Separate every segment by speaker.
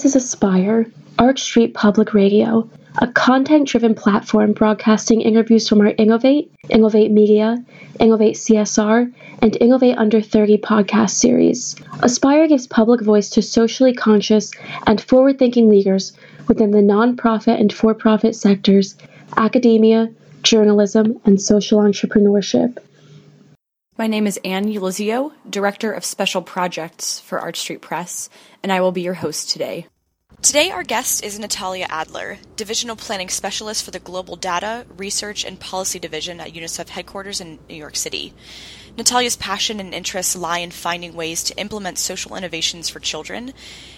Speaker 1: This is Aspire, Arch Street Public Radio, a content driven platform broadcasting interviews from our Innovate, Innovate Media, Innovate CSR, and Innovate Under 30 podcast series. Aspire gives public voice to socially conscious and forward thinking leaders within the nonprofit and for profit sectors, academia, journalism, and social entrepreneurship.
Speaker 2: My name is Anne Ulizio, Director of Special Projects for Arch Street Press, and I will be your host today. Today, our guest is Natalia Adler, Divisional Planning Specialist for the Global Data, Research, and Policy Division at UNICEF headquarters in New York City. Natalia's passion and interests lie in finding ways to implement social innovations for children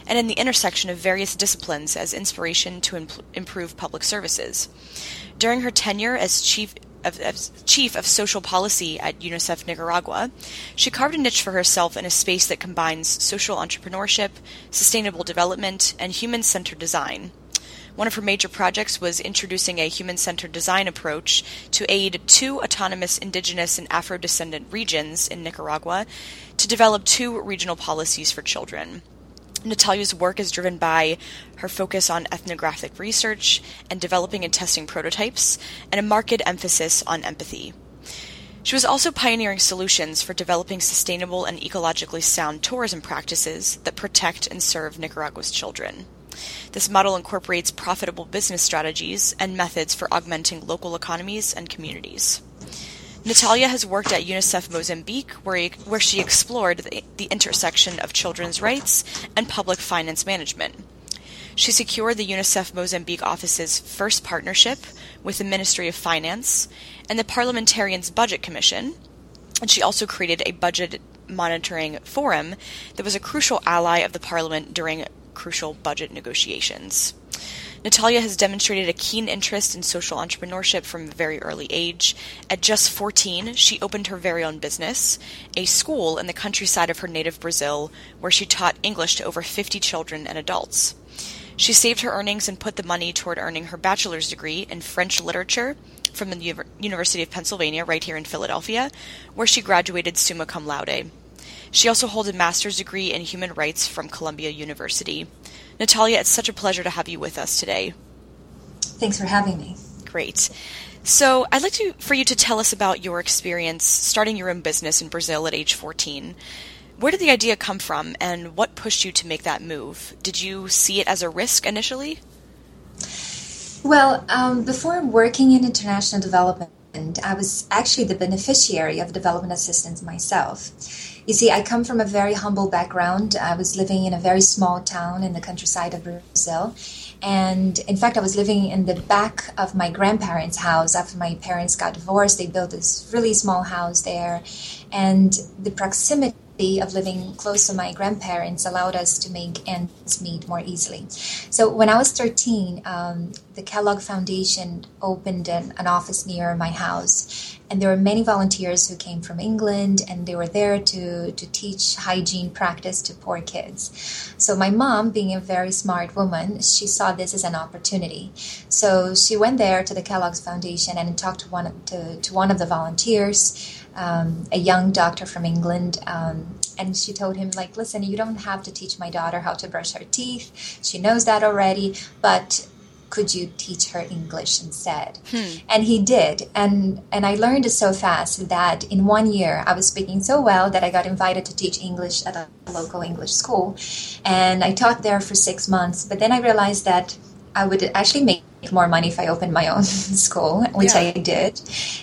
Speaker 2: and in the intersection of various disciplines as inspiration to imp- improve public services. During her tenure as Chief of, as chief of social policy at UNICEF Nicaragua, she carved a niche for herself in a space that combines social entrepreneurship, sustainable development, and human centered design. One of her major projects was introducing a human centered design approach to aid two autonomous indigenous and Afro descendant regions in Nicaragua to develop two regional policies for children. Natalia's work is driven by her focus on ethnographic research and developing and testing prototypes, and a marked emphasis on empathy. She was also pioneering solutions for developing sustainable and ecologically sound tourism practices that protect and serve Nicaragua's children. This model incorporates profitable business strategies and methods for augmenting local economies and communities. Natalia has worked at UNICEF Mozambique, where, he, where she explored the, the intersection of children's rights and public finance management. She secured the UNICEF Mozambique office's first partnership with the Ministry of Finance and the Parliamentarians' Budget Commission, and she also created a budget monitoring forum that was a crucial ally of the Parliament during crucial budget negotiations. Natalia has demonstrated a keen interest in social entrepreneurship from a very early age. At just 14, she opened her very own business, a school in the countryside of her native Brazil, where she taught English to over 50 children and adults. She saved her earnings and put the money toward earning her bachelor's degree in French literature from the U- University of Pennsylvania, right here in Philadelphia, where she graduated summa cum laude. She also holds a master's degree in human rights from Columbia University. Natalia, it's such a pleasure to have you with us today.
Speaker 3: Thanks for having me.
Speaker 2: Great. So, I'd like to, for you to tell us about your experience starting your own business in Brazil at age 14. Where did the idea come from, and what pushed you to make that move? Did you see it as a risk initially?
Speaker 3: Well, um, before working in international development, I was actually the beneficiary of development assistance myself. You see, I come from a very humble background. I was living in a very small town in the countryside of Brazil. And in fact, I was living in the back of my grandparents' house after my parents got divorced. They built this really small house there. And the proximity of living close to my grandparents allowed us to make ends meet more easily. So when I was 13, um, the Kellogg Foundation opened an, an, office near my house, and there were many volunteers who came from England, and they were there to to teach hygiene practice to poor kids. So my mom, being a very smart woman, she saw this as an opportunity. So she went there to the Kellogg's Foundation and talked to one to, to one of the volunteers um, a young doctor from England, um, and she told him like, "Listen, you don't have to teach my daughter how to brush her teeth. She knows that already, but." Could you teach her English instead? Hmm. And he did, and and I learned it so fast that in one year I was speaking so well that I got invited to teach English at a local English school, and I taught there for six months. But then I realized that I would actually make more money if I opened my own school, which yeah. I did.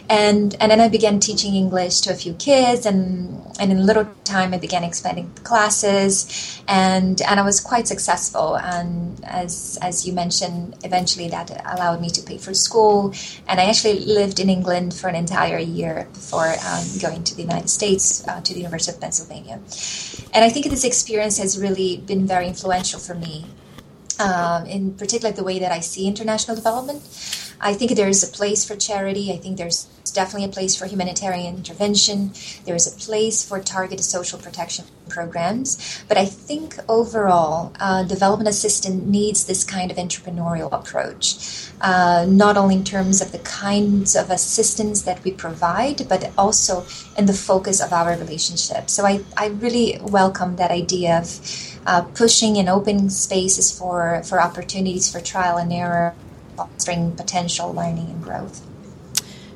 Speaker 3: And and then I began teaching English to a few kids and and in a little time I began expanding the classes and and I was quite successful and as as you mentioned eventually that allowed me to pay for school and I actually lived in England for an entire year before um, going to the United States uh, to the University of Pennsylvania. And I think this experience has really been very influential for me um, in particular the way that I see international development. I think there is a place for charity. I think there's definitely a place for humanitarian intervention. There is a place for targeted social protection programs. But I think overall, uh, development assistance needs this kind of entrepreneurial approach, uh, not only in terms of the kinds of assistance that we provide, but also in the focus of our relationship. So I, I really welcome that idea of uh, pushing and opening spaces for, for opportunities for trial and error, fostering potential learning and growth.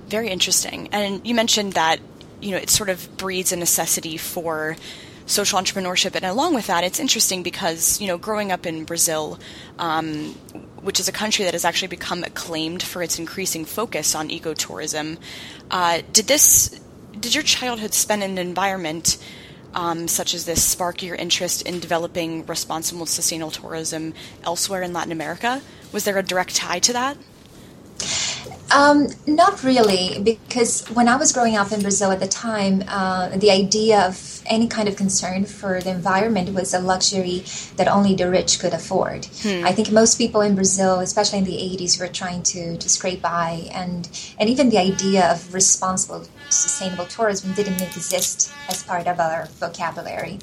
Speaker 2: Very interesting. And you mentioned that you know it sort of breeds a necessity for social entrepreneurship. And along with that, it's interesting because, you know, growing up in Brazil, um, which is a country that has actually become acclaimed for its increasing focus on ecotourism, uh, did this, did your childhood spend in an environment um, such as this spark your interest in developing responsible sustainable tourism elsewhere in Latin America? Was there a direct tie to that?
Speaker 3: Um, not really, because when I was growing up in Brazil at the time, uh, the idea of any kind of concern for the environment was a luxury that only the rich could afford. Hmm. I think most people in Brazil, especially in the 80s, were trying to, to scrape by, and, and even the idea of responsible, sustainable tourism didn't exist as part of our vocabulary.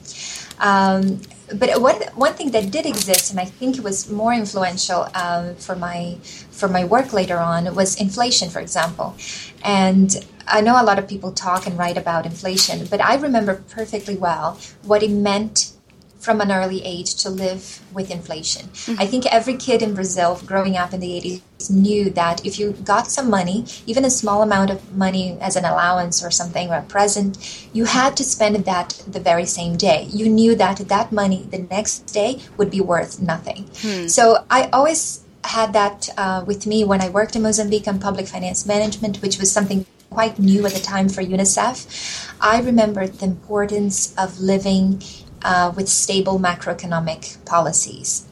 Speaker 3: Um, but one one thing that did exist, and I think it was more influential um, for my for my work later on, was inflation, for example. And I know a lot of people talk and write about inflation, but I remember perfectly well what it meant from an early age to live with inflation. Mm-hmm. I think every kid in Brazil growing up in the 80s knew that if you got some money, even a small amount of money as an allowance or something or a present, you had to spend that the very same day. You knew that that money the next day would be worth nothing. Hmm. So I always had that uh, with me when I worked in Mozambique on public finance management, which was something quite new at the time for UNICEF. I remembered the importance of living uh, with stable macroeconomic policies.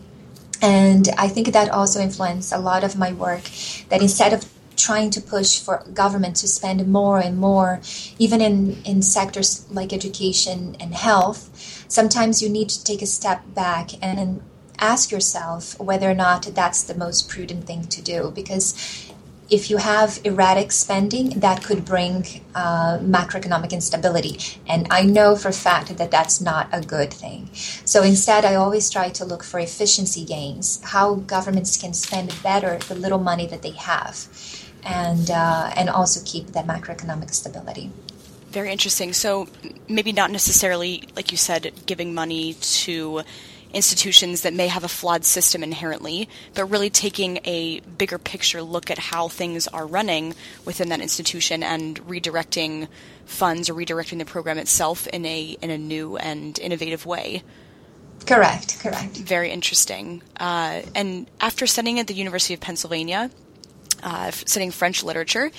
Speaker 3: And I think that also influenced a lot of my work that instead of trying to push for government to spend more and more, even in, in sectors like education and health, sometimes you need to take a step back and ask yourself whether or not that's the most prudent thing to do. Because if you have erratic spending, that could bring uh, macroeconomic instability. And I know for a fact that that's not a good thing. So instead, I always try to look for efficiency gains, how governments can spend better the little money that they have, and, uh, and also keep that macroeconomic stability.
Speaker 2: Very interesting. So maybe not necessarily, like you said, giving money to institutions that may have a flawed system inherently, but really taking a bigger picture look at how things are running within that institution and redirecting funds or redirecting the program itself in a in a new and innovative way.
Speaker 3: Correct, correct.
Speaker 2: Very interesting. Uh, and after studying at the University of Pennsylvania, uh, studying French literature,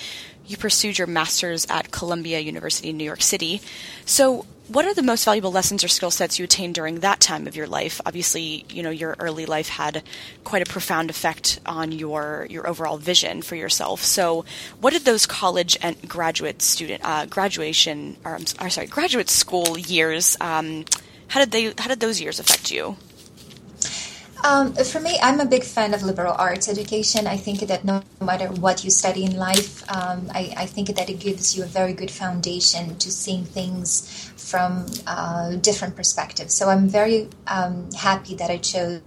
Speaker 2: you pursued your master's at Columbia University in New York City. So, what are the most valuable lessons or skill sets you attained during that time of your life? Obviously, you know your early life had quite a profound effect on your your overall vision for yourself. So, what did those college and graduate student uh, graduation or, or, sorry graduate school years? Um, how did they how did those years affect you?
Speaker 3: Um, for me, I'm a big fan of liberal arts education. I think that no matter what you study in life, um, I, I, think that it gives you a very good foundation to seeing things from uh, different perspectives. So I'm very um, happy that I chose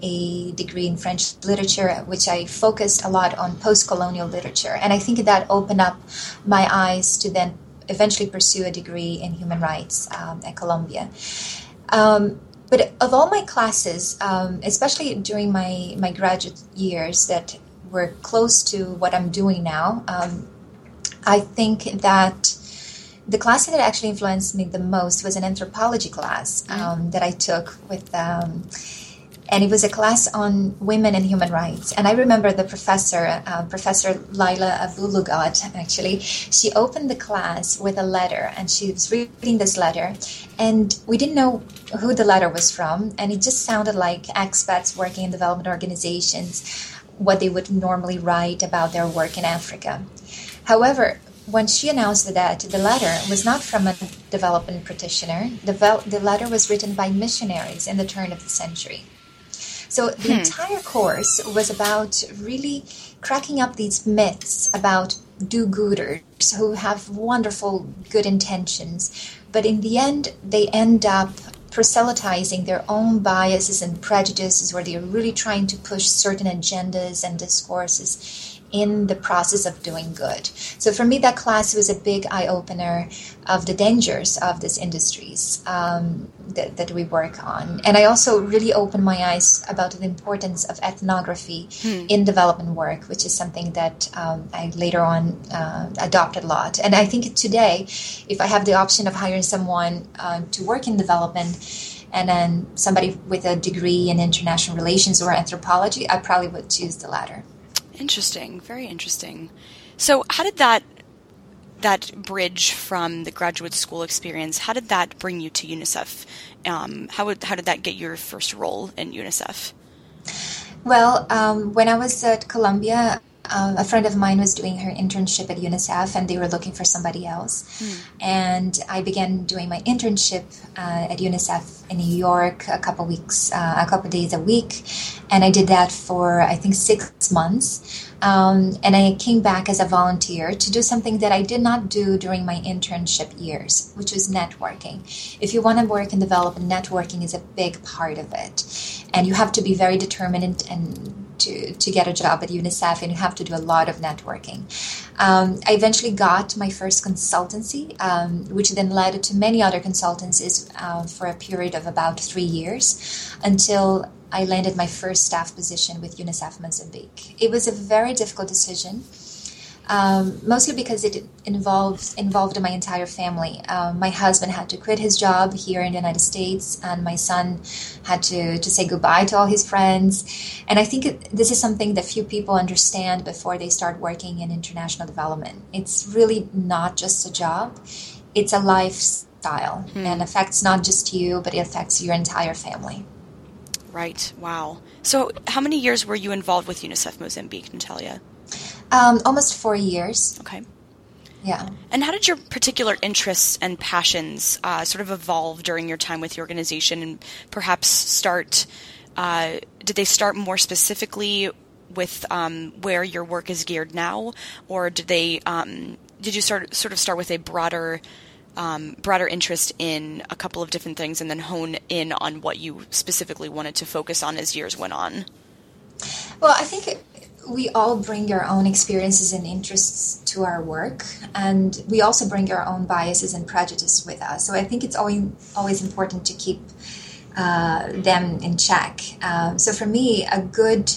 Speaker 3: a degree in French literature, which I focused a lot on post colonial literature. And I think that opened up my eyes to then eventually pursue a degree in human rights um, at Columbia. Um, but of all my classes, um, especially during my, my graduate years that were close to what I'm doing now, um, I think that the class that actually influenced me the most was an anthropology class mm-hmm. um, that I took with um, and it was a class on women and human rights. And I remember the professor, uh, Professor Lila Abu-Lughod, actually, she opened the class with a letter, and she was reading this letter, and we didn't know who the letter was from, and it just sounded like expats working in development organizations, what they would normally write about their work in Africa. However, when she announced that the letter was not from a development practitioner, the, the letter was written by missionaries in the turn of the century. So the hmm. entire course was about really cracking up these myths about do gooders who have wonderful good intentions, but in the end, they end up proselytizing their own biases and prejudices, where they're really trying to push certain agendas and discourses in the process of doing good. So for me, that class was a big eye opener of the dangers of these industries um, that, that we work on. And I also really opened my eyes about the importance of ethnography hmm. in development work, which is something that um, I later on uh, adopted a lot. And I think today, if I have the option of hiring someone uh, to work in development, and then somebody with a degree in international relations or anthropology, I probably would choose the latter.
Speaker 2: Interesting, very interesting. So, how did that that bridge from the graduate school experience? How did that bring you to UNICEF? Um, how would, how did that get your first role in UNICEF?
Speaker 3: Well, um, when I was at Columbia, um, a friend of mine was doing her internship at UNICEF and they were looking for somebody else. Mm. And I began doing my internship uh, at UNICEF in New York a couple weeks, uh, a couple days a week. And I did that for, I think, six months. Um, and I came back as a volunteer to do something that I did not do during my internship years, which was networking. If you want to work in development, networking is a big part of it. And you have to be very determined and, and to, to get a job at UNICEF, and you have to do a lot of networking. Um, I eventually got my first consultancy, um, which then led to many other consultancies uh, for a period of about three years until I landed my first staff position with UNICEF Mozambique. It was a very difficult decision um, mostly because it involves involved my entire family. Um, my husband had to quit his job here in the United States, and my son had to, to say goodbye to all his friends. And I think it, this is something that few people understand before they start working in international development. It's really not just a job; it's a lifestyle, hmm. and affects not just you, but it affects your entire family.
Speaker 2: Right. Wow. So, how many years were you involved with UNICEF Mozambique, Natalia?
Speaker 3: Um, almost four years.
Speaker 2: Okay.
Speaker 3: Yeah.
Speaker 2: And how did your particular interests and passions uh, sort of evolve during your time with the organization and perhaps start? Uh, did they start more specifically with um, where your work is geared now, or did they um, did you sort sort of start with a broader um, broader interest in a couple of different things and then hone in on what you specifically wanted to focus on as years went on?
Speaker 3: Well, I think we all bring our own experiences and interests to our work, and we also bring our own biases and prejudices with us. So I think it's always always important to keep uh, them in check. Um, so for me, a good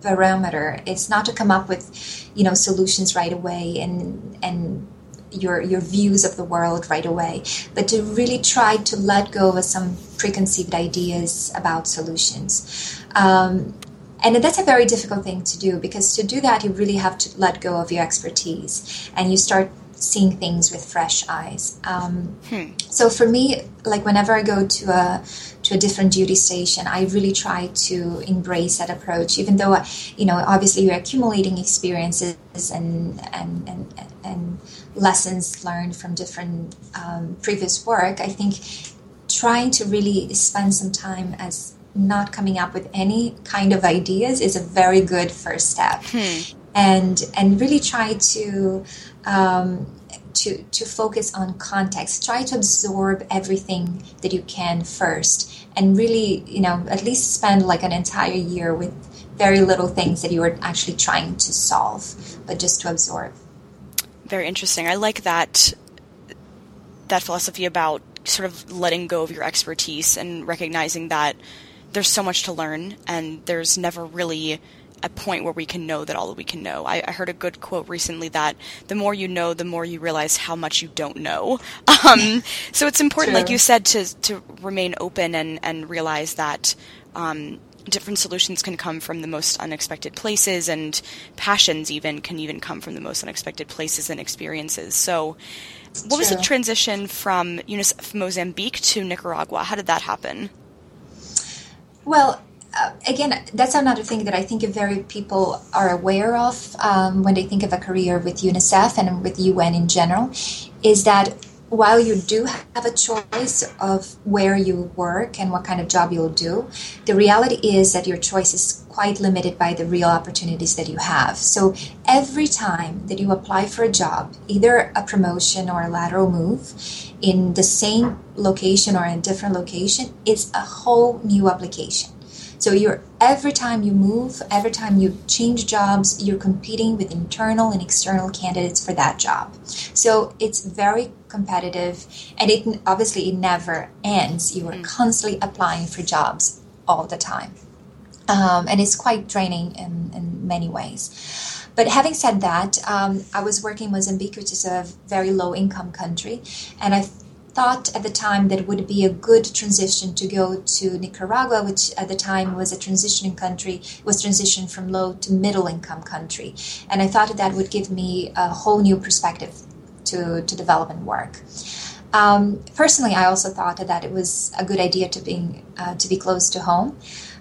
Speaker 3: barometer is not to come up with you know solutions right away and and your your views of the world right away, but to really try to let go of some preconceived ideas about solutions. Um, and that's a very difficult thing to do because to do that, you really have to let go of your expertise and you start seeing things with fresh eyes. Um, hmm. So for me, like whenever I go to a to a different duty station, I really try to embrace that approach. Even though, you know, obviously you're accumulating experiences and and and, and lessons learned from different um, previous work. I think trying to really spend some time as not coming up with any kind of ideas is a very good first step. Hmm. And and really try to um, to to focus on context. Try to absorb everything that you can first, and really, you know, at least spend like an entire year with very little things that you are actually trying to solve, but just to absorb.
Speaker 2: Very interesting. I like that that philosophy about sort of letting go of your expertise and recognizing that there's so much to learn, and there's never really a point where we can know that all that we can know. I, I, heard a good quote recently that the more you know, the more you realize how much you don't know. Um, so it's important, True. like you said, to to remain open and and realize that. Um, different solutions can come from the most unexpected places and passions even can even come from the most unexpected places and experiences so what was the transition from unicef mozambique to nicaragua how did that happen
Speaker 3: well, uh, again, that's another thing that I think very people are aware of um, when they think of a career with UNICEF and with UN in general, is that while you do have a choice of where you work and what kind of job you'll do, the reality is that your choice is quite limited by the real opportunities that you have. So every time that you apply for a job, either a promotion or a lateral move, in the same location or in a different location, it's a whole new application. So you're every time you move, every time you change jobs, you're competing with internal and external candidates for that job. So it's very competitive, and it obviously it never ends. You are mm. constantly applying for jobs all the time, um, and it's quite draining in, in many ways. But having said that, um, I was working in Mozambique, which is a very low income country, and I thought at the time that it would be a good transition to go to Nicaragua, which at the time was a transitioning country, was transitioned from low to middle income country. And I thought that would give me a whole new perspective to, to development work. Um, personally, I also thought that it was a good idea to being uh, to be close to home.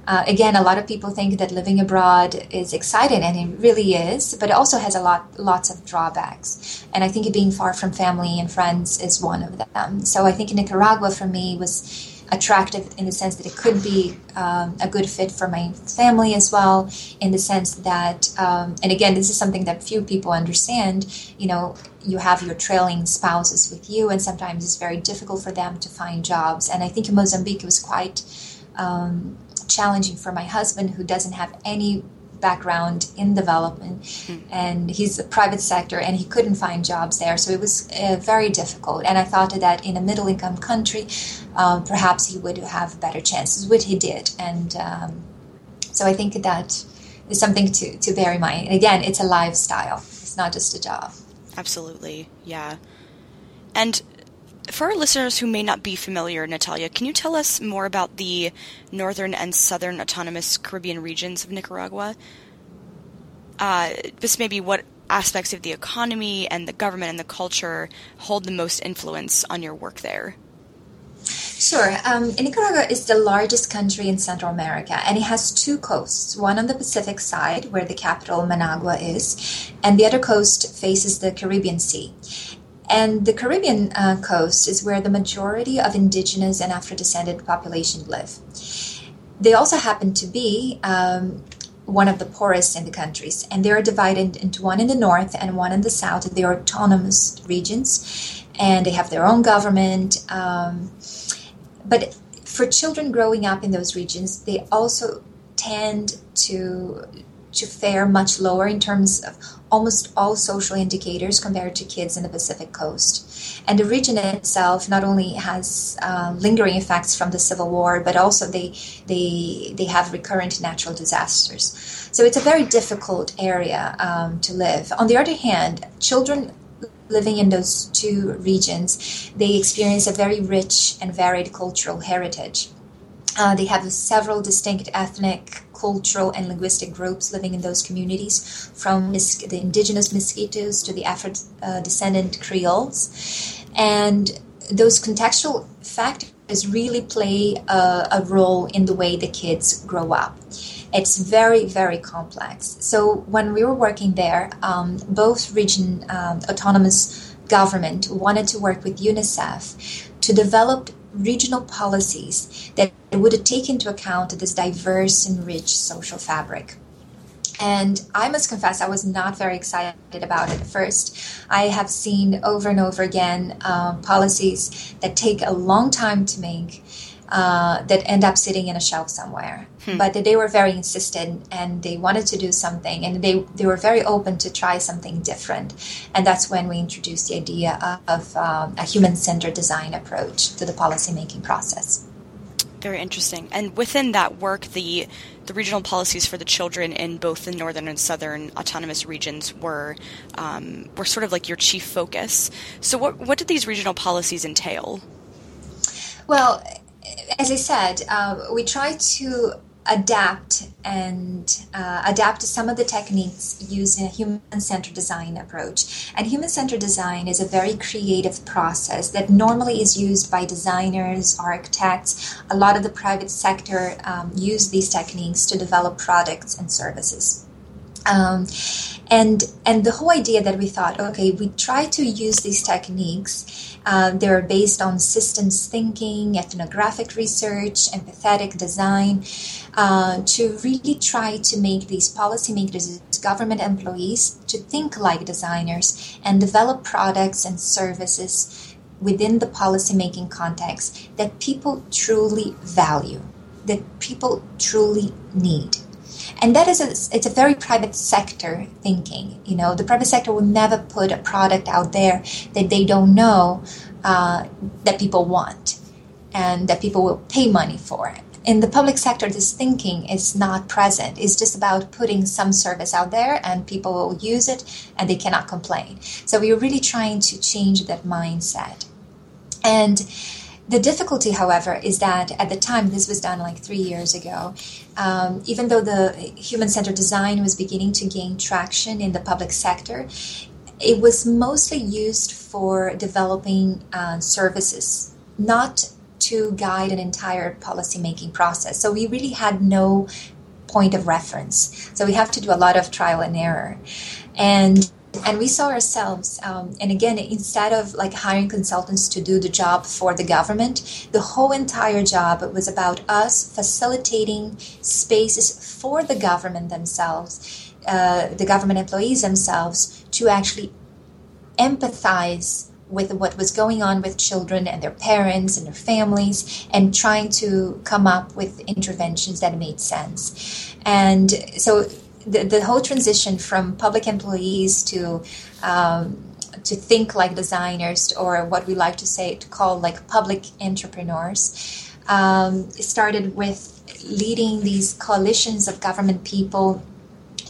Speaker 3: Uh, again, a lot of people think that living abroad is exciting, and it really is, but it also has a lot, lots of drawbacks. And I think being far from family and friends is one of them. So I think Nicaragua for me was attractive in the sense that it could be um, a good fit for my family as well in the sense that um, and again this is something that few people understand you know you have your trailing spouses with you and sometimes it's very difficult for them to find jobs and i think in mozambique it was quite um, challenging for my husband who doesn't have any background in development mm. and he's a private sector and he couldn't find jobs there. So it was uh, very difficult. And i thought that in a middle income country um, perhaps he would have better chances which he did. And um, so i think that is something to, to bear in mind. And again it's a lifestyle. It's not just a job.
Speaker 2: Absolutely. Yeah. And for our listeners who may not be familiar, Natalia, can you tell us more about the northern and southern autonomous Caribbean regions of Nicaragua? Uh, may be what aspects of the economy and the government and the culture hold the most influence on your work there?
Speaker 3: Sure. Um, Nicaragua is the largest country in Central America, and it has two coasts. One on the Pacific side, where the capital Managua is, and the other coast faces the Caribbean Sea. And the Caribbean uh, coast is where the majority of indigenous and Afro descended population live. They also happen to be um, one of the poorest in the countries, and they are divided into one in the north and one in the south. They are autonomous regions, and they have their own government. Um, but for children growing up in those regions, they also tend to to fare much lower in terms of almost all social indicators compared to kids in the Pacific coast. And the region itself not only has uh, lingering effects from the Civil War, but also they, they, they have recurrent natural disasters. So it's a very difficult area um, to live. On the other hand, children living in those two regions, they experience a very rich and varied cultural heritage. Uh, they have several distinct ethnic, cultural, and linguistic groups living in those communities, from the indigenous Miskitos to the Afro uh, descendant Creoles. And those contextual factors really play a, a, role in the way the kids grow up. It's very, very complex. So when we were working there, um, both region um, autonomous government wanted to work with UNICEF to develop regional policies that would take into account this diverse and rich social fabric. And I must confess, I was not very excited about it at first. I have seen over and over again uh, policies that take a long time to make uh, that end up sitting in a shelf somewhere. Hmm. But they were very insistent and they wanted to do something and they, they were very open to try something different. And that's when we introduced the idea of, um, a human centered design approach to the policymaking process.
Speaker 2: Very interesting. And within that work, the the regional policies for the children in both the northern and southern autonomous regions were um, were sort of like your chief focus. So, what what did these regional policies entail?
Speaker 3: Well, as I said, uh, we try to adapt and uh, adapt some of the techniques used in a human-centered design approach. And human-centered design is a very creative process that normally is used by designers, architects. A lot of the private sector um, use these techniques to develop products and services. Um, and and the whole idea that we thought, okay, we try to use these techniques. Uh, they're based on systems thinking, ethnographic research, empathetic design, uh, to really try to make these policymakers, government employees, to think like designers and develop products and services within the policymaking context that people truly value. that people truly need and that is a, it's a very private sector thinking you know. The private sector will never put a product out there that they don't know uh, that people want and that people will pay money for it. in the public sector this thinking is not present. It's just about putting some service out there and people will use it and they cannot complain. So we're really trying to change that mindset. And the difficulty, however, is that at the time, this was done like three years ago, um, even though the human centered design was beginning to gain traction in the public sector, it was mostly used for developing uh, services, not to guide an entire policymaking process. So we really had no point of reference. So we have to do a lot of trial and error. And and we saw ourselves um, and again instead of like hiring consultants to do the job for the government the whole entire job was about us facilitating spaces for the government themselves uh, the government employees themselves to actually empathize with what was going on with children and their parents and their families and trying to come up with interventions that made sense. And so the, the whole transition from public employees to um, to think like designers or what we like to say to call like public entrepreneurs um, started with leading these coalitions of government people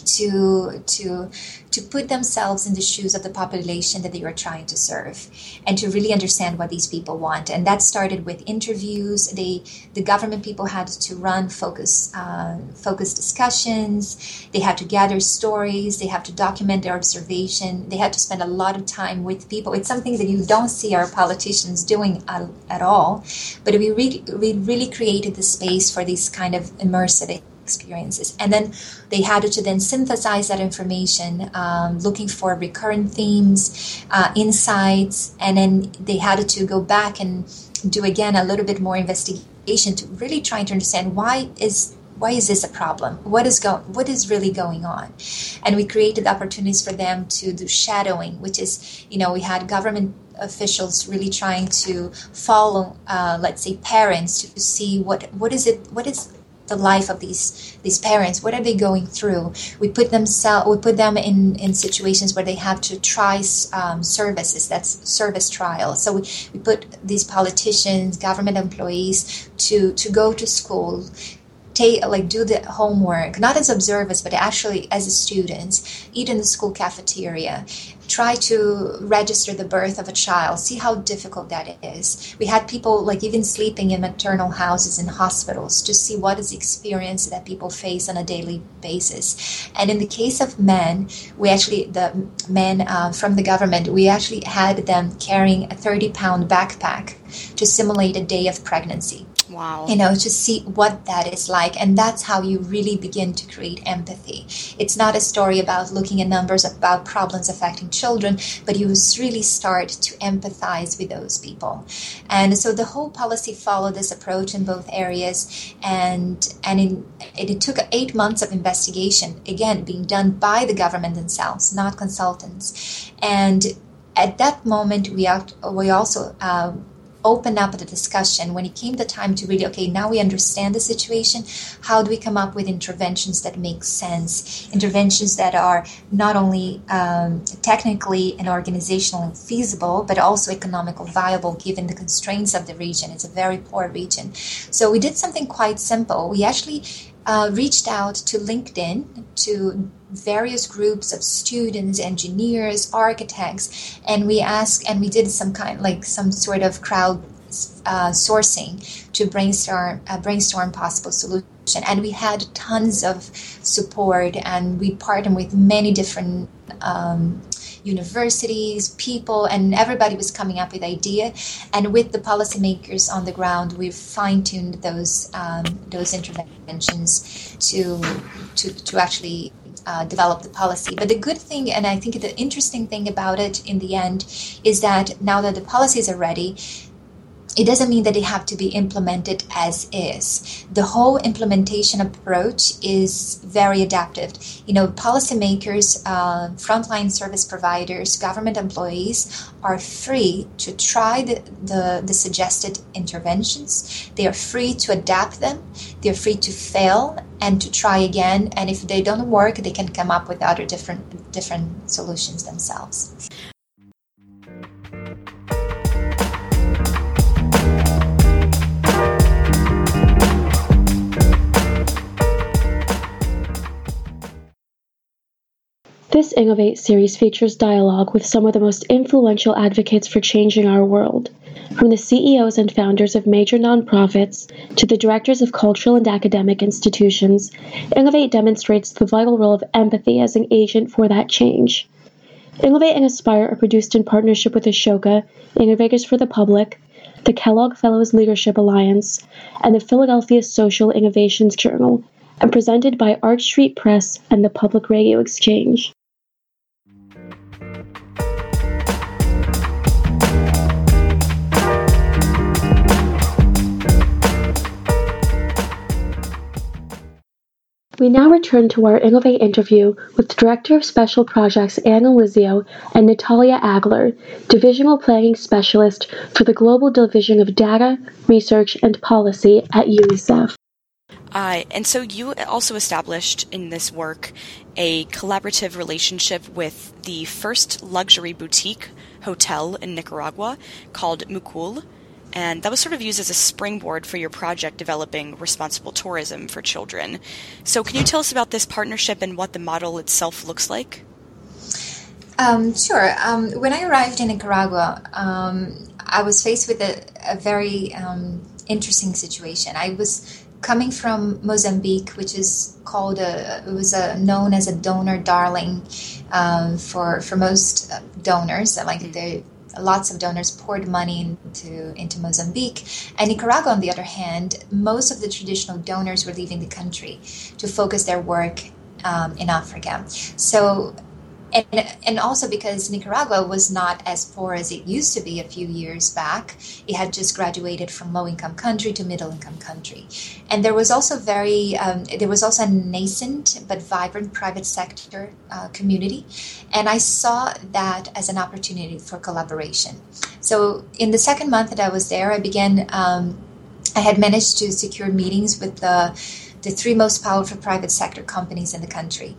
Speaker 3: to to to put themselves in the shoes of the population that they were trying to serve and to really understand what these people want. And that started with interviews. They the government people had to run focus uh, focus discussions. They had to gather stories. They have to document their observation. They had to spend a lot of time with people. It's something that you don't see our politicians doing at, all. But we really we really created the space for these kind of immersive experiences. And then they had to then synthesize that information, um, looking for recurrent themes, uh, insights, and then they had to go back and do again a little bit more investigation to really trying to understand why is why is this a problem? What is going what is really going on? And we created opportunities for them to do shadowing, which is, you know, we had government officials really trying to follow, uh, let's say, parents to see what what is it what is the life of these these parents? What are they going through? We put them we put them in in situations where they have to try um, services that's service trial so we, we put these politicians government employees to to go to school take like do the homework not as observers but actually as students eat in the school cafeteria try to register the birth of a child see how difficult that is. We had people like even sleeping in maternal houses in hospitals to see what is the experience that people face on a daily basis. And in the case of men we actually the men uh, from the government we actually had them carrying a 30 pound backpack to simulate a day of pregnancy
Speaker 2: Wow.
Speaker 3: You know, to see what that is like. And that's how you really begin to create empathy. It's not a story about looking at numbers about problems affecting children, but you really start to empathize with those people. And so the whole policy followed this approach in both areas. And, and in, it, it took eight months of investigation, again, being done by the government themselves, not consultants. And at that moment, we, act, we also uh, open up the discussion. When it came the time to really okay now we understand the situation how do we come up with interventions that make sense? Interventions that are not only um, technically and organizationally feasible but also economical viable given the constraints of the region. It's a very poor region. So we did something quite simple. We actually uh, reached out to linkedin to various groups of students, engineers, architects, and we asked and we did some kind like some sort of crowd uh, sourcing to brainstorm uh, brainstorm possible solution. And we had tons of support, and we partnered with many different. Um, universities, people, and everybody was coming up with idea. And with the policymakers on the ground, we've fine tuned those um, those interventions to to to actually uh, develop the policy. But the good thing, and I think the interesting thing about it in the end, is that now that the policies are ready, it doesn't mean that they have to be implemented as is. The whole implementation approach is very adaptive. You know, policymakers, uh, frontline service providers, government employees are free to try the, the, the suggested interventions. They are free to adapt them. They're free to fail and to try again. And if they don't work, they can come up with other different different solutions themselves.
Speaker 1: This Innovate series features dialogue with some of the most influential advocates for changing our world, from the CEOs and founders of major nonprofits to the directors of cultural and academic institutions. Innovate demonstrates the vital role of empathy as an agent for that change. Innovate and Aspire are produced in partnership with Ashoka, Innovators for the Public, the Kellogg Fellows Leadership Alliance, and the Philadelphia Social Innovations Journal, and presented by Arch Street Press and the Public Radio Exchange. We now return to our Innovate interview with Director of Special Projects Ann Elizio and Natalia Adler, Divisional Planning Specialist for the Global Division of Data, Research, and Policy at UNICEF.
Speaker 2: Uh, and so you also established in this work a collaborative relationship with the first luxury boutique hotel in Nicaragua called Mukul and that was sort of used as a springboard for your project developing responsible tourism for children. So, can you tell us about this partnership and what the model itself looks like?
Speaker 3: Um, sure. Um, when I arrived in Nicaragua, um, I was faced with a, a very um, interesting situation. I was coming from Mozambique, which is called a, it was a, known as a donor darling um, for for most donors. Like they lots of donors poured money into into Mozambique, and Nicaragua, on the other hand, most of the traditional donors were leaving the country to focus their work um, in Africa. So and and also because Nicaragua was not as poor as it used to be a few years back. It had just graduated from low income country to middle income country, and there was also very um, there was also a nascent but vibrant private sector uh, community, and I saw that as an opportunity for collaboration. So in the second month that I was there, I began. Um, I had managed to secure meetings with the the three most powerful private sector companies in the country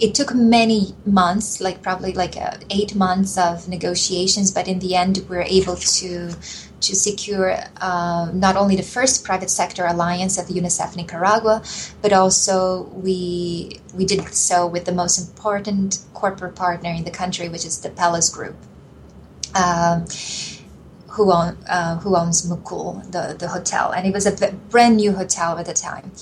Speaker 3: it took many months, like probably like uh, eight months of negotiations, but in the end, we were able to to secure uh, not only the first private sector alliance at the UNICEF Nicaragua, but also we we did so with the most important corporate partner in the country, which is the Pellas Group. Uh, who, own, uh, who owns Mukul, the, the hotel, and it was a brand new hotel at the time,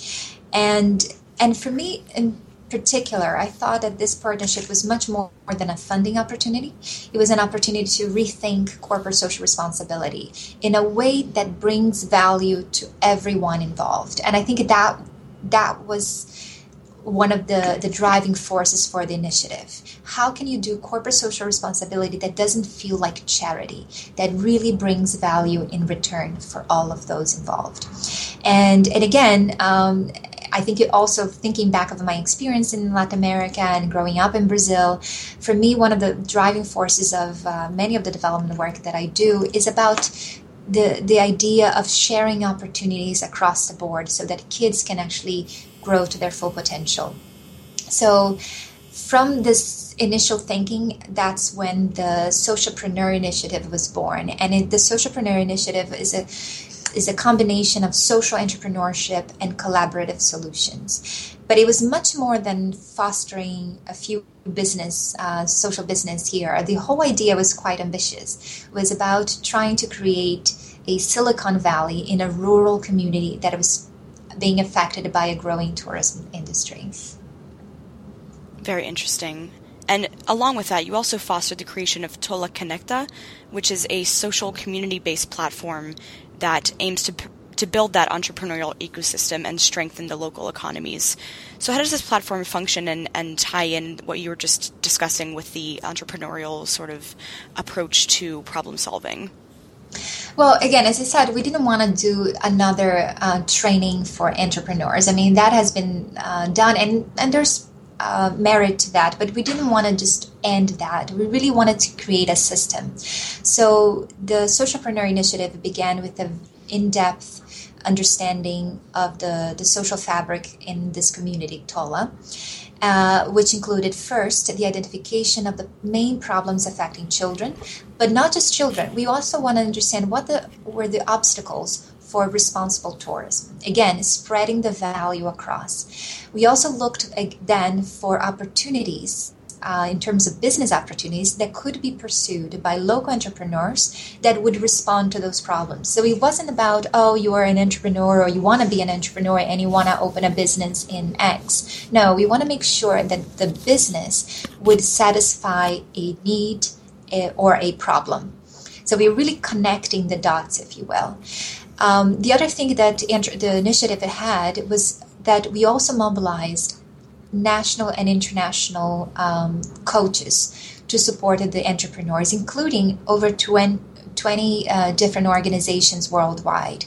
Speaker 3: and and for me, in particular, I thought that this partnership was much more than a funding opportunity. It was an opportunity to rethink corporate social responsibility in a way that brings value to everyone involved. And I think that that was one of the, the driving forces for the initiative. How can you do corporate social responsibility that doesn't feel like charity, that really brings value in return for all of those involved? And, and again, um, I think it also thinking back of my experience in Latin America and growing up in Brazil, for me, one of the driving forces of uh, many of the development work that I do is about the the idea of sharing opportunities across the board so that kids can actually grow to their full potential. So from this initial thinking, that's when the Socialpreneur Initiative was born. And it, the Socialpreneur Initiative is a is a combination of social entrepreneurship and collaborative solutions. But it was much more than fostering a few business, uh, social business here. The whole idea was quite ambitious. It was about trying to create a Silicon Valley in a rural community that was being affected by a growing tourism industry.
Speaker 2: Very interesting. And along with that, you also fostered the creation of Tola Conecta, which is a social community based platform that aims to to build that entrepreneurial ecosystem and strengthen the local economies. So, how does this platform function and, and tie in what you were just discussing with the entrepreneurial sort of approach to problem solving?
Speaker 3: Well, again, as I said, we didn't want to do another uh, training for entrepreneurs. I mean, that has been uh, done, and and there's uh, merit to that, but we didn't want to just end that. We really wanted to create a system. So the Socialpreneur initiative began with an in-depth understanding of the, the social fabric in this community, Tola. Uh, which included first the identification of the main problems affecting children, but not just children. We also want to understand what the, were the obstacles for responsible tourism. Again, spreading the value across. We also looked then for opportunities uh, in terms of business opportunities that could be pursued by local entrepreneurs that would respond to those problems. So it wasn't about, oh, you are an entrepreneur or you want to be an entrepreneur and you want to open a business in X. No, we want to make sure that the business would satisfy a need eh, or a problem. So we're really connecting the dots, if you will. Um, the other thing that the initiative had was that we also mobilized national and international um, coaches to support the entrepreneurs, including over 20, 20 uh, different organizations worldwide.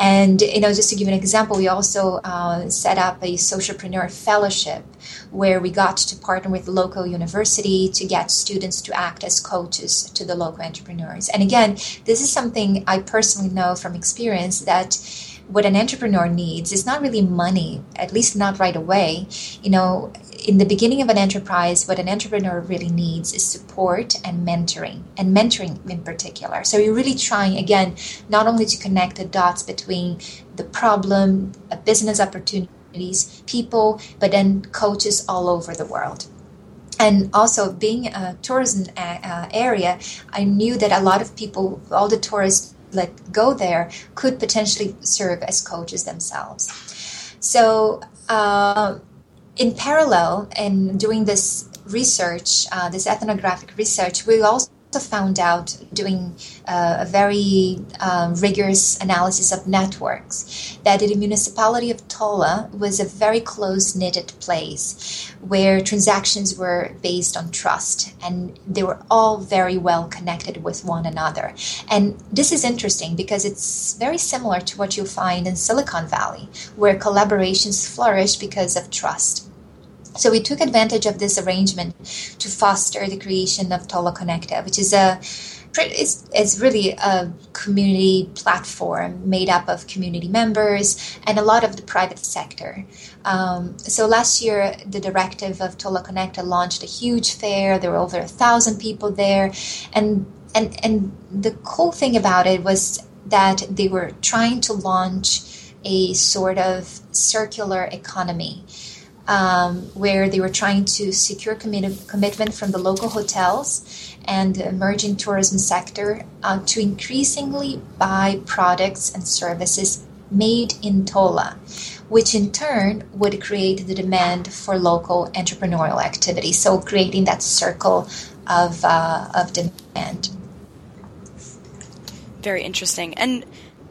Speaker 3: And you know, just to give an example, we also uh, set up a socialpreneur fellowship where we got to partner with local university to get students to act as coaches to the local entrepreneurs. And again, this is something I personally know from experience that what an entrepreneur needs is not really money, at least not right away. You know, in the beginning of an enterprise, what an entrepreneur really needs is support and mentoring, and mentoring in particular. So you're really trying, again, not only to connect the dots between the problem, a business opportunities, people, but then coaches all over the world and also being a tourism uh, area i knew that a lot of people all the tourists let go there could potentially serve as coaches themselves. So, uh, in parallel, in doing this research, uh, this ethnographic research, we also found out doing uh, a very um, rigorous analysis of networks that the municipality of Tola was a very close knitted place where transactions were based on trust and they were all very well connected with one another. And this is interesting because it's very similar to what you'll find in Silicon Valley, where collaborations flourish because of trust. So we took advantage of this arrangement to foster the creation of Tola Connecta, which is a it's, it's really a community platform made up of community members and a lot of the private sector. Um, so last year, the directive of Tola Connecta launched a huge fair. There were over a thousand people there, and and and the cool thing about it was that they were trying to launch a sort of circular economy um, where they were trying to secure commi- commitment from the local hotels and the emerging tourism sector uh, to increasingly buy products and services made in Tola, which in turn would create the demand for local entrepreneurial activity. So creating that circle of, uh, of demand.
Speaker 2: Very interesting. And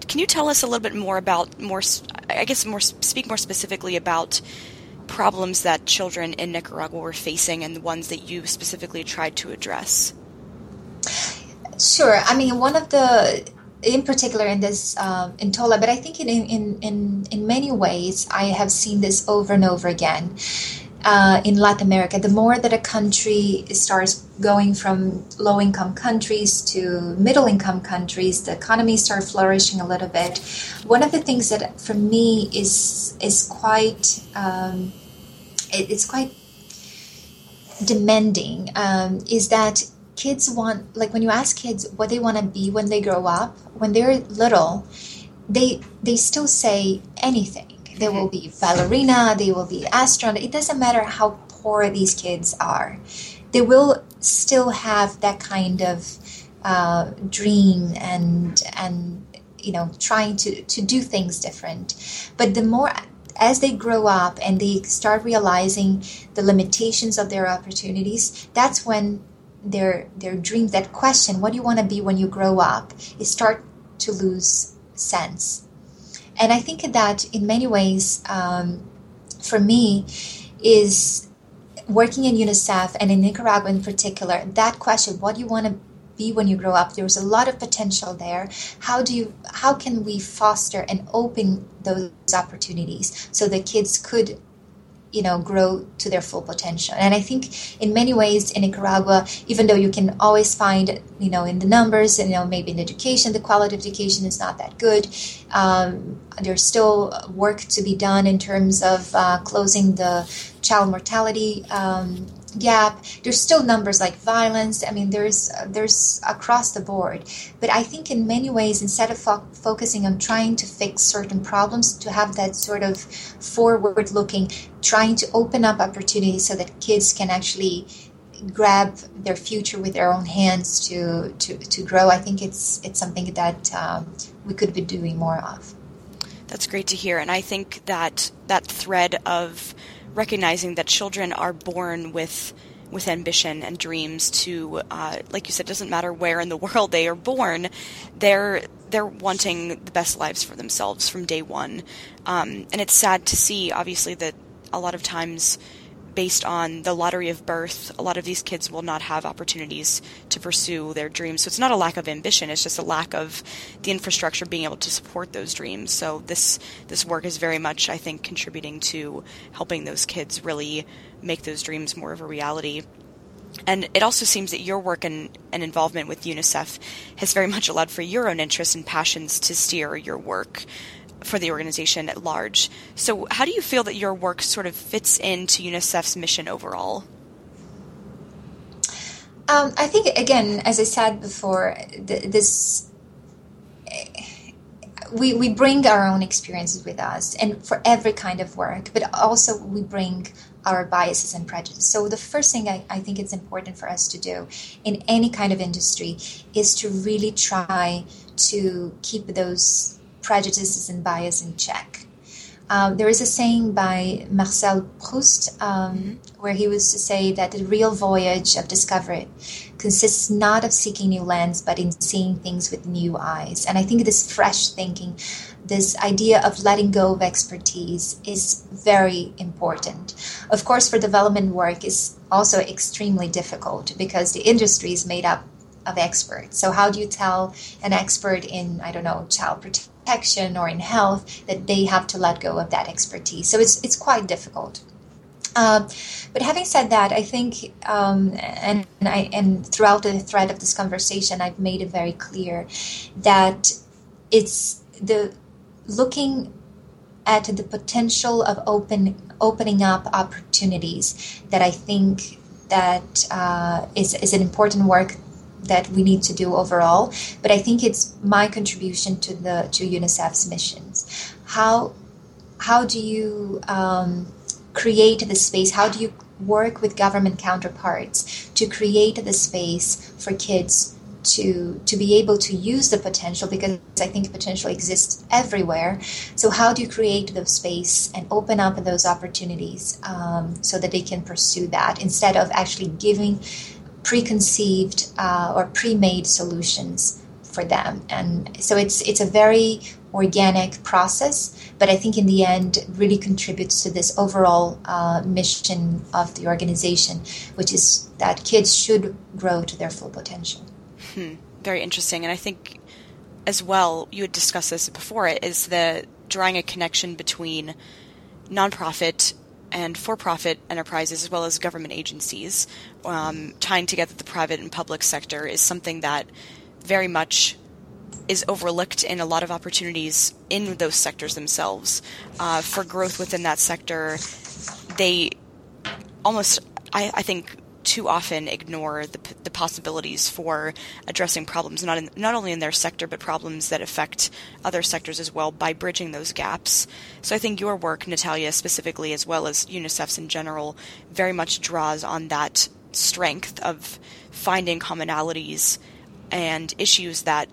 Speaker 2: can you tell us a little bit more about more, I guess, more speak more specifically about problems that children in Nicaragua were facing and the ones that you specifically tried to address?
Speaker 3: Sure. I mean, one of the, in particular in this um, in Tola, but I think in, in in in many ways I have seen this over and over again. Uh, in Latin America, the more that a country starts going from low income countries to middle income countries, the economies start flourishing a little bit. One of the things that for me is is quite um, it, it's quite demanding um, is that kids want like when you ask kids what they want to be when they grow up when they're little they they still say anything. They will be ballerina they will be astronaut it doesn't matter how poor these kids are. They will still have that kind of uh, dream and and you know trying to to do things different. But the more as they grow up and they start realizing the limitations of their opportunities, that's when their their dreams, that question, what do you want to be when you grow up, is start to lose sense. And I think that in many ways, um, for me, is working in UNICEF and in Nicaragua in particular, that question, what do you want to be when you grow up. There's a lot of potential there. How do you how can we foster and open those opportunities so the kids could you know grow to their full potential? And i think in many ways in nicaragua even though you can always find you know in the numbers and you know maybe in education the quality of education is not that good um, there's still work to be done in terms of uh, closing the child mortality um, gap. There's still numbers like violence. I mean, there's there's across the board. But I think in many ways, instead of fo- focusing on trying to fix certain problems, to have that sort of forward-looking, trying to open up opportunities so that kids can actually grab their future with their own hands to to, to grow. I think it's it's something that um, we could be doing more of.
Speaker 2: That's great to hear, and I think that that thread of recognizing that children are born with with ambition and dreams to uh, like you said it doesn't matter where in the world they are born they're they're wanting the best lives for themselves from day one. Um, and it's sad to see obviously that a lot of times based on the lottery of birth, a lot of these kids will not have opportunities to pursue their dreams. So it's not a lack of ambition; it's just a lack of the infrastructure being able to support those dreams. So this this work is very much, I think, contributing to helping those kids really make those dreams more of a reality. And it also seems that your work and, and, involvement with UNICEF has very much allowed for your own interests and passions to steer your work for the organization at large. So, how do you feel that your work sort of fits into UNICEF's mission overall?
Speaker 3: Um, I think, again, as I said before, th- this we, we bring our own experiences with us and for every kind of work, but also we bring our biases and prejudices. So, the first thing I, I think it's important for us to do in any kind of industry is to really try to keep those prejudices and bias in check. Um, there is a saying by Marcel Proust um, mm-hmm. where he was to say that the real voyage of discovery consists not of seeking new lands, but in seeing things with new eyes. And I think this fresh thinking, this idea of letting go of expertise is very important. Of course, for development work is also extremely difficult because the industry is made up of experts. So how do you tell an expert in, I don't know, child protection? Protection or in health that they have to let go of that expertise. So it's it's quite difficult. Um, but having said that, I think, um, and, and, I, and throughout the thread of this conversation, I've made it very clear that it's the looking at the potential of open opening up opportunities that I think that uh, is is an important work that we need to do overall. But I think it's my contribution to the to UNICEF's missions. How how do you um, create the space? How do you work with government counterparts to create the space for kids to to be able to use the potential because I think potential exists everywhere. So how do you create the space and open up those opportunities um, so that they can pursue that instead of actually giving preconceived uh, or pre-made solutions for them. And so it's it's a very organic process but i think in the end really contributes to this overall uh, mission of the organization which is that kids should grow to their full potential.
Speaker 2: Hmm. very interesting. And i think as well you had discussed this before it is the drawing a connection between nonprofit and for profit enterprises as well as government agencies, um, tying together the private and public sector is something that very much is overlooked in a lot of opportunities in those sectors themselves. Uh, for growth within that sector, they almost, I, I think, too often ignore the, the possibilities for addressing problems not in, not only in their sector but problems that affect other sectors as well by bridging those gaps. So I think your work, Natalia, specifically as well as UNICEF's in general, very much draws on that strength of finding commonalities and issues that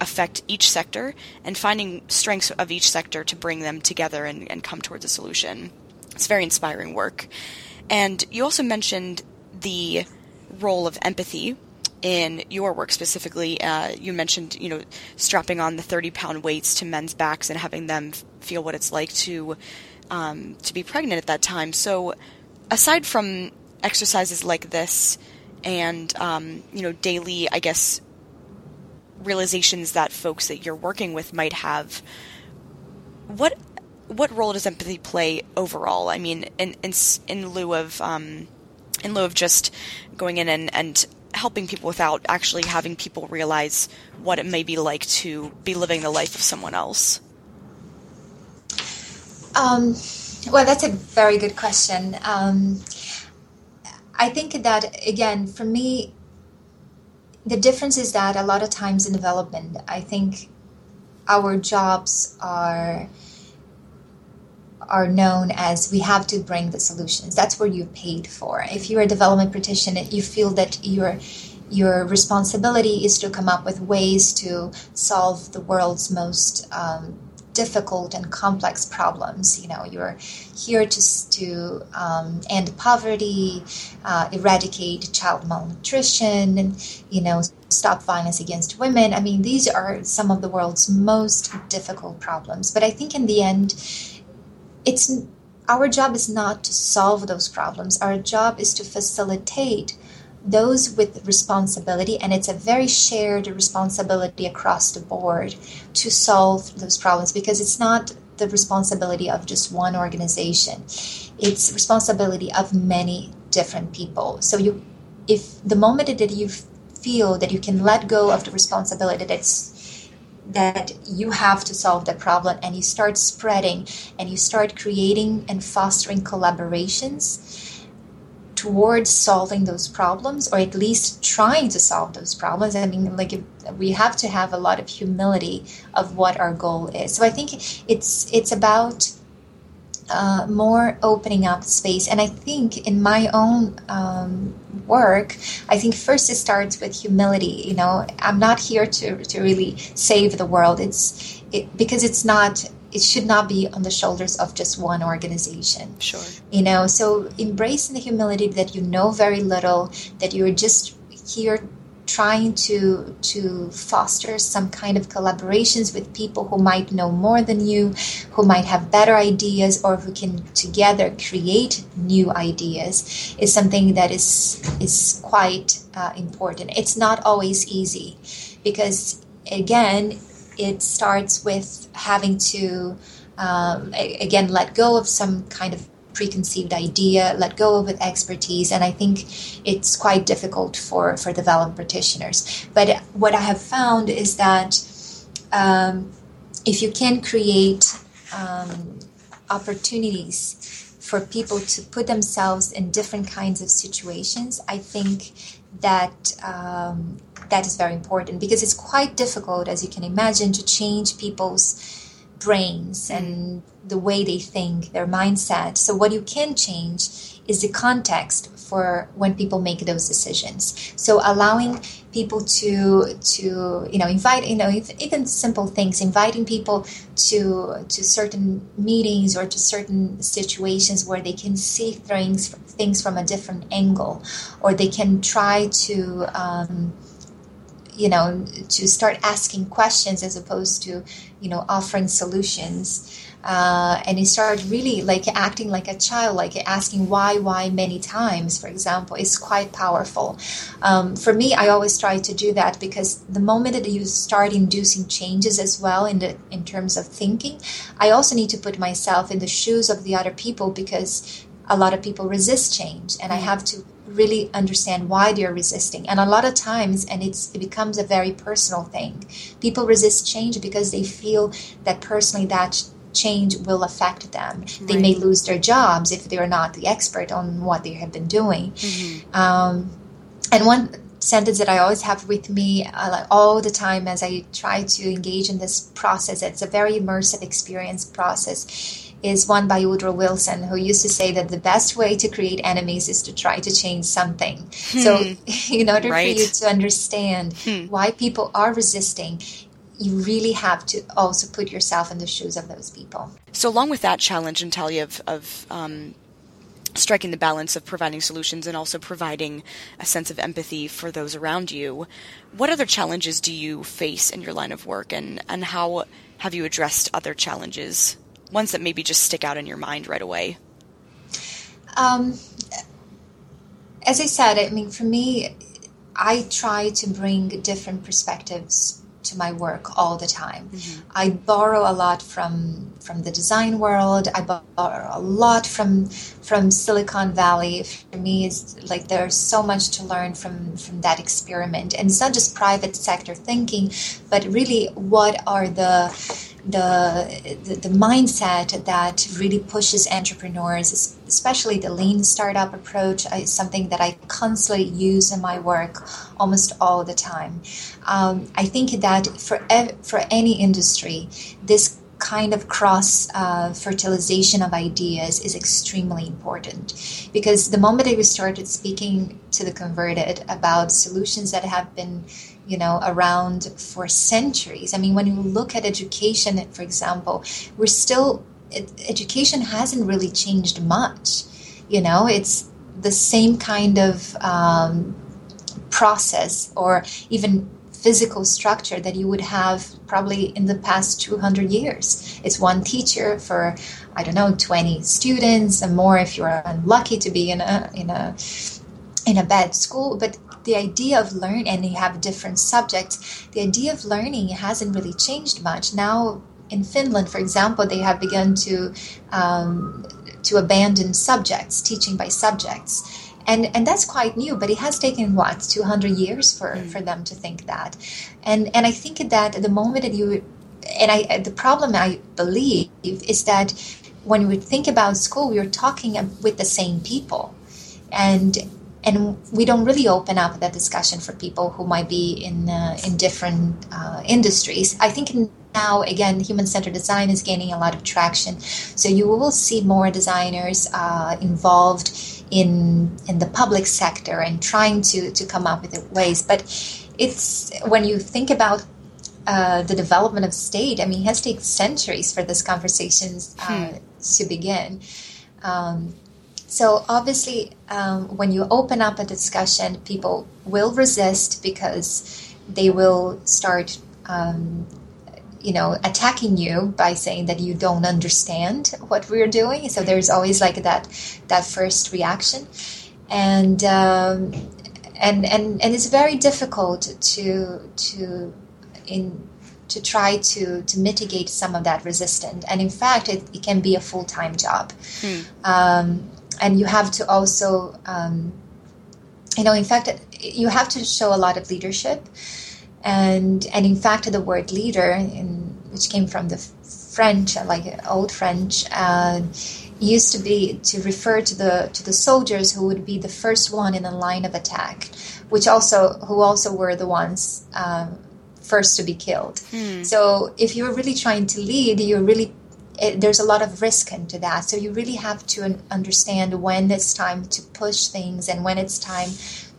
Speaker 2: affect each sector and finding strengths of each sector to bring them together and, and come towards a solution. It's very inspiring work. And you also mentioned the role of empathy in your work specifically. Uh, you mentioned, you know, strapping on the 30 pound weights to men's backs and having them feel what it's like to um, to be pregnant at that time. So, aside from exercises like this and um, you know daily, I guess realizations that folks that you're working with might have, what what role does empathy play overall? I mean, in in, in lieu of um, in lieu of just going in and, and helping people without actually having people realize what it may be like to be living the life of someone else.
Speaker 3: Um, well, that's a very good question. Um, I think that again, for me, the difference is that a lot of times in development, I think our jobs are are known as we have to bring the solutions. That's where you're paid for. If you're a development practitioner, you feel that your your responsibility is to come up with ways to solve the world's most um, difficult and complex problems. You know, you're here to, to um, end poverty, uh, eradicate child malnutrition, and, you know, stop violence against women. I mean, these are some of the world's most difficult problems. But I think in the end, it's our job is not to solve those problems. Our job is to facilitate those with responsibility, and it's a very shared responsibility across the board to solve those problems because it's not the responsibility of just one organization. It's responsibility of many different people. So you if the moment that you feel that you can let go of the responsibility that's that you have to solve the problem and you start spreading and you start creating and fostering collaborations towards solving those problems or at least trying to solve those problems. I mean like we have to have a lot of humility of what our goal is. So i think it's it's about uh, more opening up space. And I think in my own um, work, I think first it starts with humility. You know, I'm not here to, to really save the world. It's it, because it's not. It should not be on the shoulders of just one organization.
Speaker 2: Sure.
Speaker 3: You know, so embracing the humility that you know very little, that you're just here trying to to foster some kind of collaborations with people who might know more than you who might have better ideas or who can together create new ideas is something that is is quite uh, important. It's not always easy because again it starts with having to um, again let go of some kind of preconceived idea, let go of expertise, and I think it's quite difficult for for developed practitioners. But what I have found is that um, if you can create um, opportunities for people to put themselves in different kinds of situations, I think that um, that is very important because it's quite difficult, as you can imagine, to change people's brains and the way they think, their mindset. So, what you can change is the context for when people make those decisions. So, allowing people to to you know invite you know even simple things, inviting people to to certain meetings or to certain situations where they can see things things from a different angle, or they can try to. Um, you know to start asking questions as opposed to you know offering solutions. Uh, and he started really like acting like a child like asking why why many times for example. Is quite powerful. Um, for me i always try to do that because the moment that you start inducing changes as well in the in terms of thinking i also need to put myself in the shoes of the other people because a lot of people resist change and i have to really understand why they're resisting and a lot of times and it's it becomes a very personal thing people resist change because they feel that personally that change will affect them right. they may lose their jobs if they're not the expert on what they have been doing mm-hmm. um, and one sentence that I always have with me uh, like all the time as I try to engage in this process. It's a very immersive experience process is one by Woodrow Wilson, who used to say that the best way to create enemies is to try to change something. Hmm. So, in order right. for you to understand hmm. why people are resisting, you really have to also put yourself in the shoes of those people.
Speaker 2: So, along with that challenge, Natalia, of, of um, striking the balance of providing solutions and also providing a sense of empathy for those around you, what other challenges do you face in your line of work, and, and how have you addressed other challenges? Ones that maybe just stick out in your mind right away?
Speaker 3: Um, as I said, I mean, for me, I try to bring different perspectives to my work all the time. Mm-hmm. I borrow a lot from from the design world. I borrow a lot from from Silicon Valley. For me, it's like there's so much to learn from from that experiment. And it's not just private sector thinking, but really what are the the, the, mindset that really pushes entrepreneurs, especially the lean startup approach, is something that I constantly use in my work almost all the time. Um, I think that for ev- for any industry, this kind of cross uh, fertilization of ideas is extremely important because the moment that we started speaking to the converted about solutions that have been you know around for centuries i mean when you look at education for example we're still education hasn't really changed much you know it's the same kind of um, process or even physical structure that you would have probably in the past 200 years. It's one teacher for, I don't know, 20 students and more if you're unlucky to be in a, in a, in a bad school. But the idea of learn and you have different subjects, the idea of learning hasn't really changed much. Now, in Finland, for example, they have begun to um, to abandon subjects, teaching by subjects and and that's quite new but it has taken what 200 years for mm. for them to think that and and i think that the moment that you and i the problem i believe is that when we think about school we're talking with the same people and and we don't really open up that discussion for people who might be in uh, in different uh, industries i think now again human-centered design is gaining a lot of traction so you will see more designers uh, involved in in the public sector and trying to to come up with ways. But it's when you think about uh, the development of state. I mean, it has taken centuries for these conversations uh, hmm. to begin. Um, so obviously, um, when you open up a discussion, people will resist because they will start um, you know attacking you by saying that you don't understand what we're doing. So there's always like that that first reaction. And um, and and and it's very difficult to to in to try to to mitigate some of that resistance. And in fact it, it can be a full-time job. Hmm. um, and you have to also um, you know in fact you have to show a lot of leadership and and in fact the word leader in, which came from the french like old french uh, used to be to refer to the to the soldiers who would be the first one in the line of attack which also who also were the ones um, first to be killed hmm. so if you're really trying to lead you're really it, there's a lot of risk into that so you really have to understand when it's time to push things and when it's time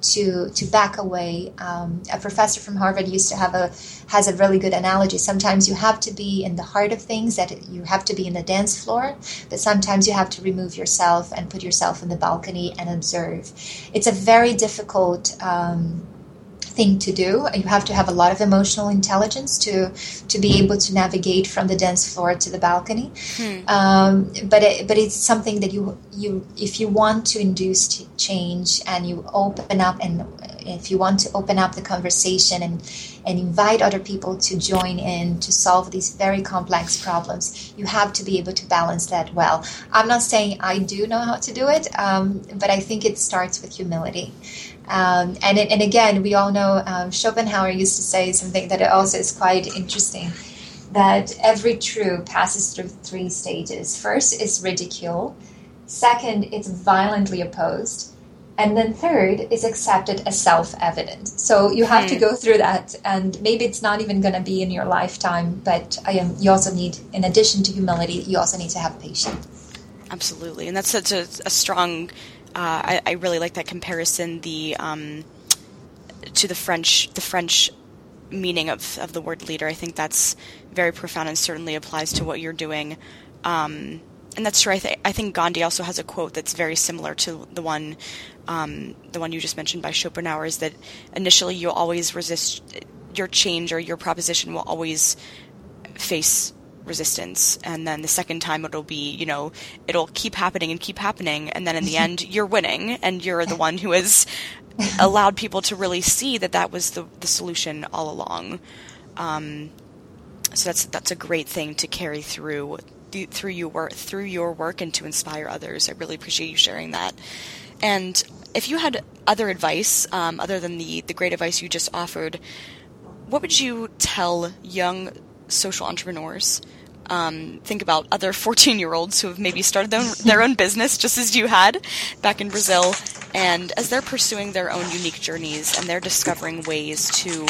Speaker 3: to to back away. Um, a professor from Harvard used to have a has a really good analogy. Sometimes you have to be in the heart of things, that you have to be in the dance floor, but sometimes you have to remove yourself and put yourself in the balcony and observe. It's a very difficult. Um, thing to do. You have to have a lot of emotional intelligence to to be able to navigate from the dance floor to the balcony. Hmm. Um, but it, but it's something that you you if you want to induce change and you open up and if you want to open up the conversation and and invite other people to join in to solve these very complex problems, you have to be able to balance that well. I'm not saying I do know how to do it, um, but I think it starts with humility. Um, and, it, and again, we all know um, Schopenhauer used to say something that also is quite interesting that every true passes through three stages. First is ridicule, second, it's violently opposed, and then third is accepted as self-evident. So you have hmm. to go through that. And maybe it's not even going to be in your lifetime but um, you also need in addition to humility you also need to have patience.
Speaker 2: Absolutely. And that's such a, a strong I, I, really like that comparison the um, to the french the french meaning of, of the word leader i think that's very profound and certainly applies to what you're doing um, and that's true. I, th- I, think Gandhi also has a quote that's very similar to the one, um, the one you just mentioned by Schopenhauer. Is that initially you'll always resist your change or your proposition will always face resistance, and then the second time it'll be, you know, it'll keep happening and keep happening, and then in the end you're winning, and you're the one who has allowed people to really see that that was the the solution all along. Um, so that's that's a great thing to carry through through your work through your work and to inspire others. I really appreciate you sharing that. And if you had other advice um, other than the the great advice you just offered, what would you tell young social entrepreneurs? Um, think about other 14 year olds who have maybe started their own, their own business just as you had back in Brazil. And as they're pursuing their own unique journeys and they're discovering ways to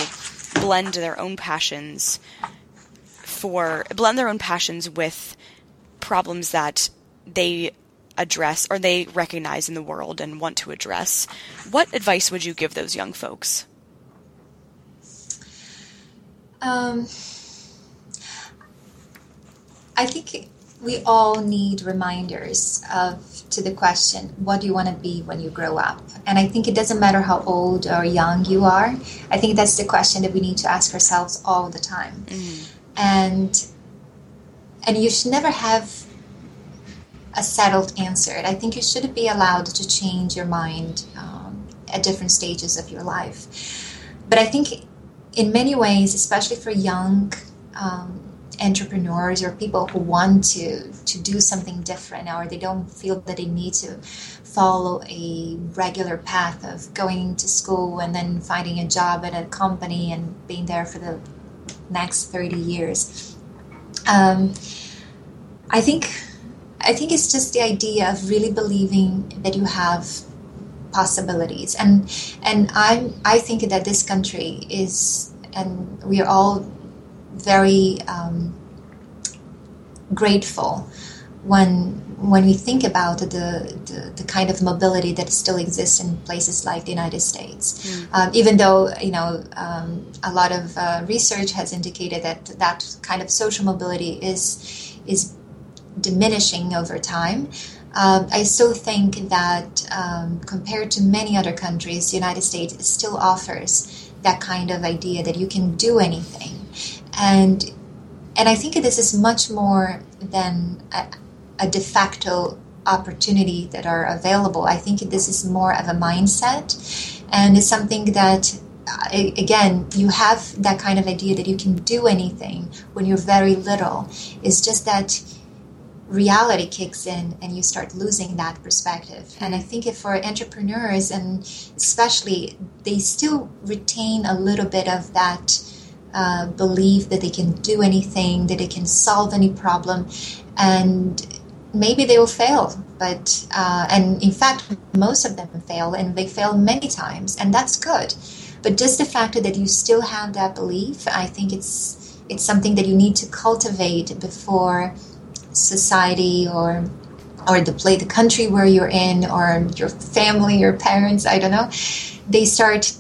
Speaker 2: blend their own passions for blend their own passions with problems that they address or they recognize in the world and want to address. What advice would you give those young folks?
Speaker 3: Um, I think we all need reminders of to the question what do you want to be when you grow up? And i think it doesn't matter how old or young you are i think that's the question that we need to ask ourselves all the time. Mm. and and you should never have a settled answer. I think you should be allowed to change your mind um, at different stages of your life. But i think in many ways especially for young um, entrepreneurs or people who want to to do something different or they don't feel that they need to follow a regular path of going to school and then finding a job at a company and being there for the next 30 years. Um, i think i think it's just the idea of really believing that you have possibilities. And and i'm i think that this country is and we are all very um, grateful when when we think about the, the, the, kind of mobility that still exists in places like the United States. Mm. Um, even though you know um, a lot of uh, research has indicated that that kind of social mobility is is diminishing over time. Um, I still think that um, compared to many other countries, the United States still offers that kind of idea that you can do anything and and I think this is much more than a, a de facto opportunity that are available. I think this is more of a mindset, and it's something that uh, again you have that kind of idea that you can do anything when you're very little. It's just that reality kicks in and you start losing that perspective. And I think if for entrepreneurs and especially they still retain a little bit of that uh, believe that they can do anything, that they can solve any problem, and maybe they will fail. But uh, and in fact, most of them fail, and they fail many times, and that's good. But just the fact that you still have that belief, I think it's it's something that you need to cultivate before society or or the play the country where you're in or your family your parents i don't know they start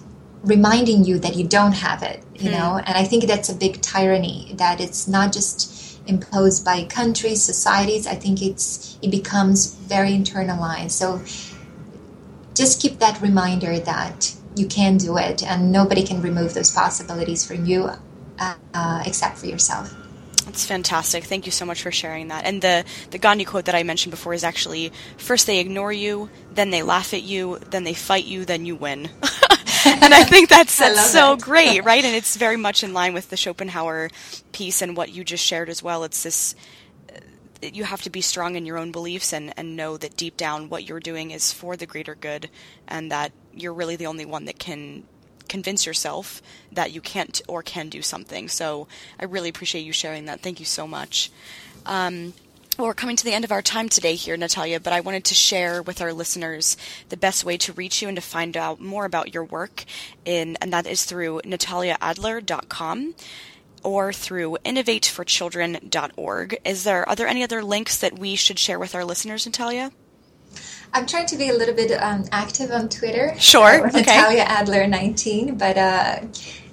Speaker 3: reminding you that you don't have it you mm. know and i think that's a big tyranny that it's not just imposed by countries societies i think it's it becomes very internalized so just keep that reminder that you can do it and nobody can remove those possibilities from you uh, uh, except for yourself
Speaker 2: that's fantastic. Thank you so much for sharing that. And the, the Gandhi quote that I mentioned before is actually first they ignore you, then they laugh at you, then they fight you, then you win. and I think that's, that's so that. great, right? And it's very much in line with the Schopenhauer piece and what you just shared as well. It's this uh, you have to be strong in your own beliefs and, and know that deep down what you're doing is for the greater good and that you're really the only one that can convince yourself that you can't or can do something. So I really appreciate you sharing that. Thank you so much. Um, well, we're coming to the end of our time today here, Natalia, but I wanted to share with our listeners the best way to reach you and to find out more about your work, in, and that is through nataliaadler.com or through innovateforchildren.org. Is there are there any other links that we should share with our listeners, Natalia?
Speaker 3: I'm trying to be a little bit um, active on Twitter.
Speaker 2: Sure.
Speaker 3: Uh, okay. Natalia Adler 19, but uh,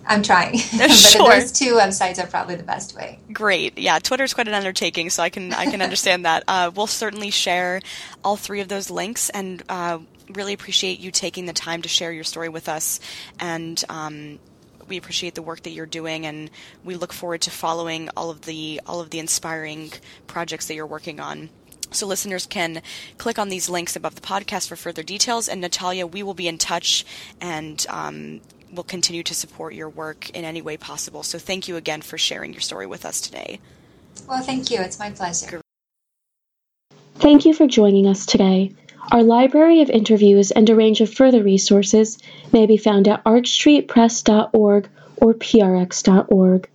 Speaker 3: I'm trying. but sure. those two websites are probably the best way.
Speaker 2: Great. Yeah, Twitter's quite an undertaking, so I can I can understand that. Uh, we'll certainly share all three of those links, and uh, really appreciate you taking the time to share your story with us. And um, we appreciate the work that you're doing, and we look forward to following all of the all of the inspiring projects that you're working on. So listeners can click on these links above the podcast for further details. And Natalia, we will be in touch and um, will continue to support your work in any way possible. So thank you again for sharing your story with us today.
Speaker 3: Well, thank you. It's my pleasure.
Speaker 1: Thank you for joining us today. Our library of interviews and a range of further resources may be found at archstreetpress.org or prx.org.